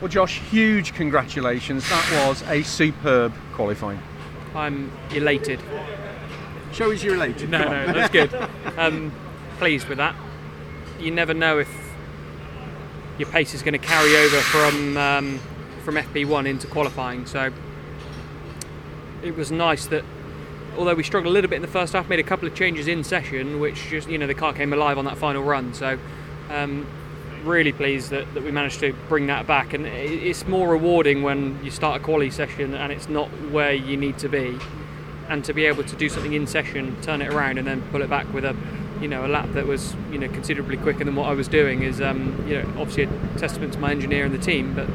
Well, Josh, huge congratulations. That was a superb qualifying. I'm elated. Show us you're elated. No, no, that's good. Um, pleased with that. You never know if your pace is going to carry over from um, from FP1 into qualifying. So it was nice that, although we struggled a little bit in the first half, made a couple of changes in session, which just you know the car came alive on that final run. So um, really pleased that, that we managed to bring that back. And it's more rewarding when you start a quali session and it's not where you need to be and to be able to do something in session, turn it around, and then pull it back with a, you know, a lap that was, you know, considerably quicker than what I was doing is, um, you know, obviously a testament to my engineer and the team. But,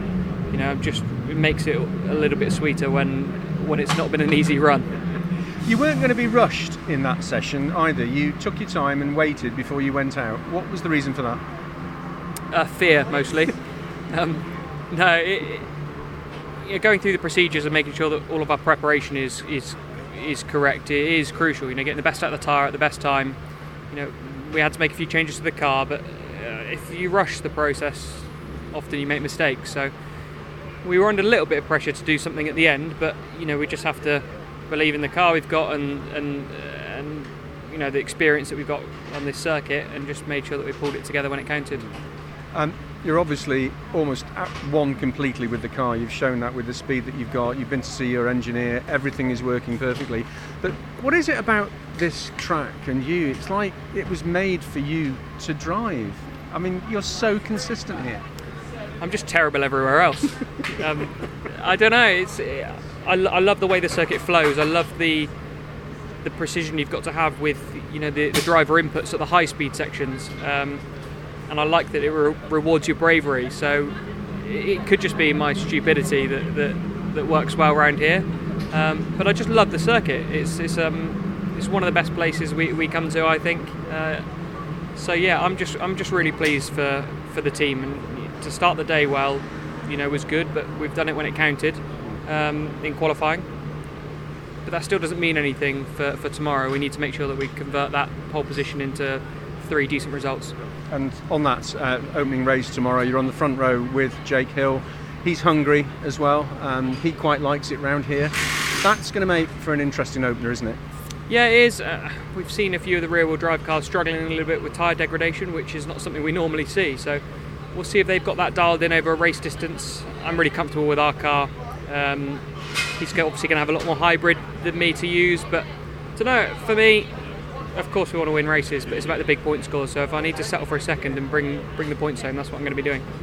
you know, just it makes it a little bit sweeter when when it's not been an easy run. You weren't going to be rushed in that session either. You took your time and waited before you went out. What was the reason for that? Uh, fear mostly. um, no, it, it, going through the procedures and making sure that all of our preparation is is is correct. It is crucial. You know, getting the best out of the tire at the best time. You know, we had to make a few changes to the car, but uh, if you rush the process, often you make mistakes. So we were under a little bit of pressure to do something at the end, but you know, we just have to believe in the car we've got and and and you know the experience that we've got on this circuit, and just made sure that we pulled it together when it counted. Um, you're obviously almost at one completely with the car. You've shown that with the speed that you've got. You've been to see your engineer. Everything is working perfectly. But what is it about this track and you? It's like it was made for you to drive. I mean, you're so consistent here. I'm just terrible everywhere else. um, I don't know. It's I, I love the way the circuit flows. I love the the precision you've got to have with you know the, the driver inputs at the high speed sections, um, and I like that it re- rewards your bravery. So it could just be my stupidity that that, that works well around here. Um, but I just love the circuit. It's it's um it's one of the best places we, we come to. I think. Uh, so yeah, I'm just I'm just really pleased for, for the team and to start the day well, you know, was good. But we've done it when it counted um, in qualifying. But that still doesn't mean anything for, for tomorrow. We need to make sure that we convert that pole position into three decent results. And on that uh, opening race tomorrow, you're on the front row with Jake Hill. He's hungry as well. Um, he quite likes it round here. That's going to make for an interesting opener, isn't it? Yeah, it is. Uh, we've seen a few of the rear wheel drive cars struggling a little bit with tyre degradation, which is not something we normally see. So we'll see if they've got that dialed in over a race distance. I'm really comfortable with our car. Um, he's obviously going to have a lot more hybrid than me to use, but to know for me, of course we want to win races, but it's about the big point scores. So if I need to settle for a second and bring bring the points home, that's what I'm going to be doing.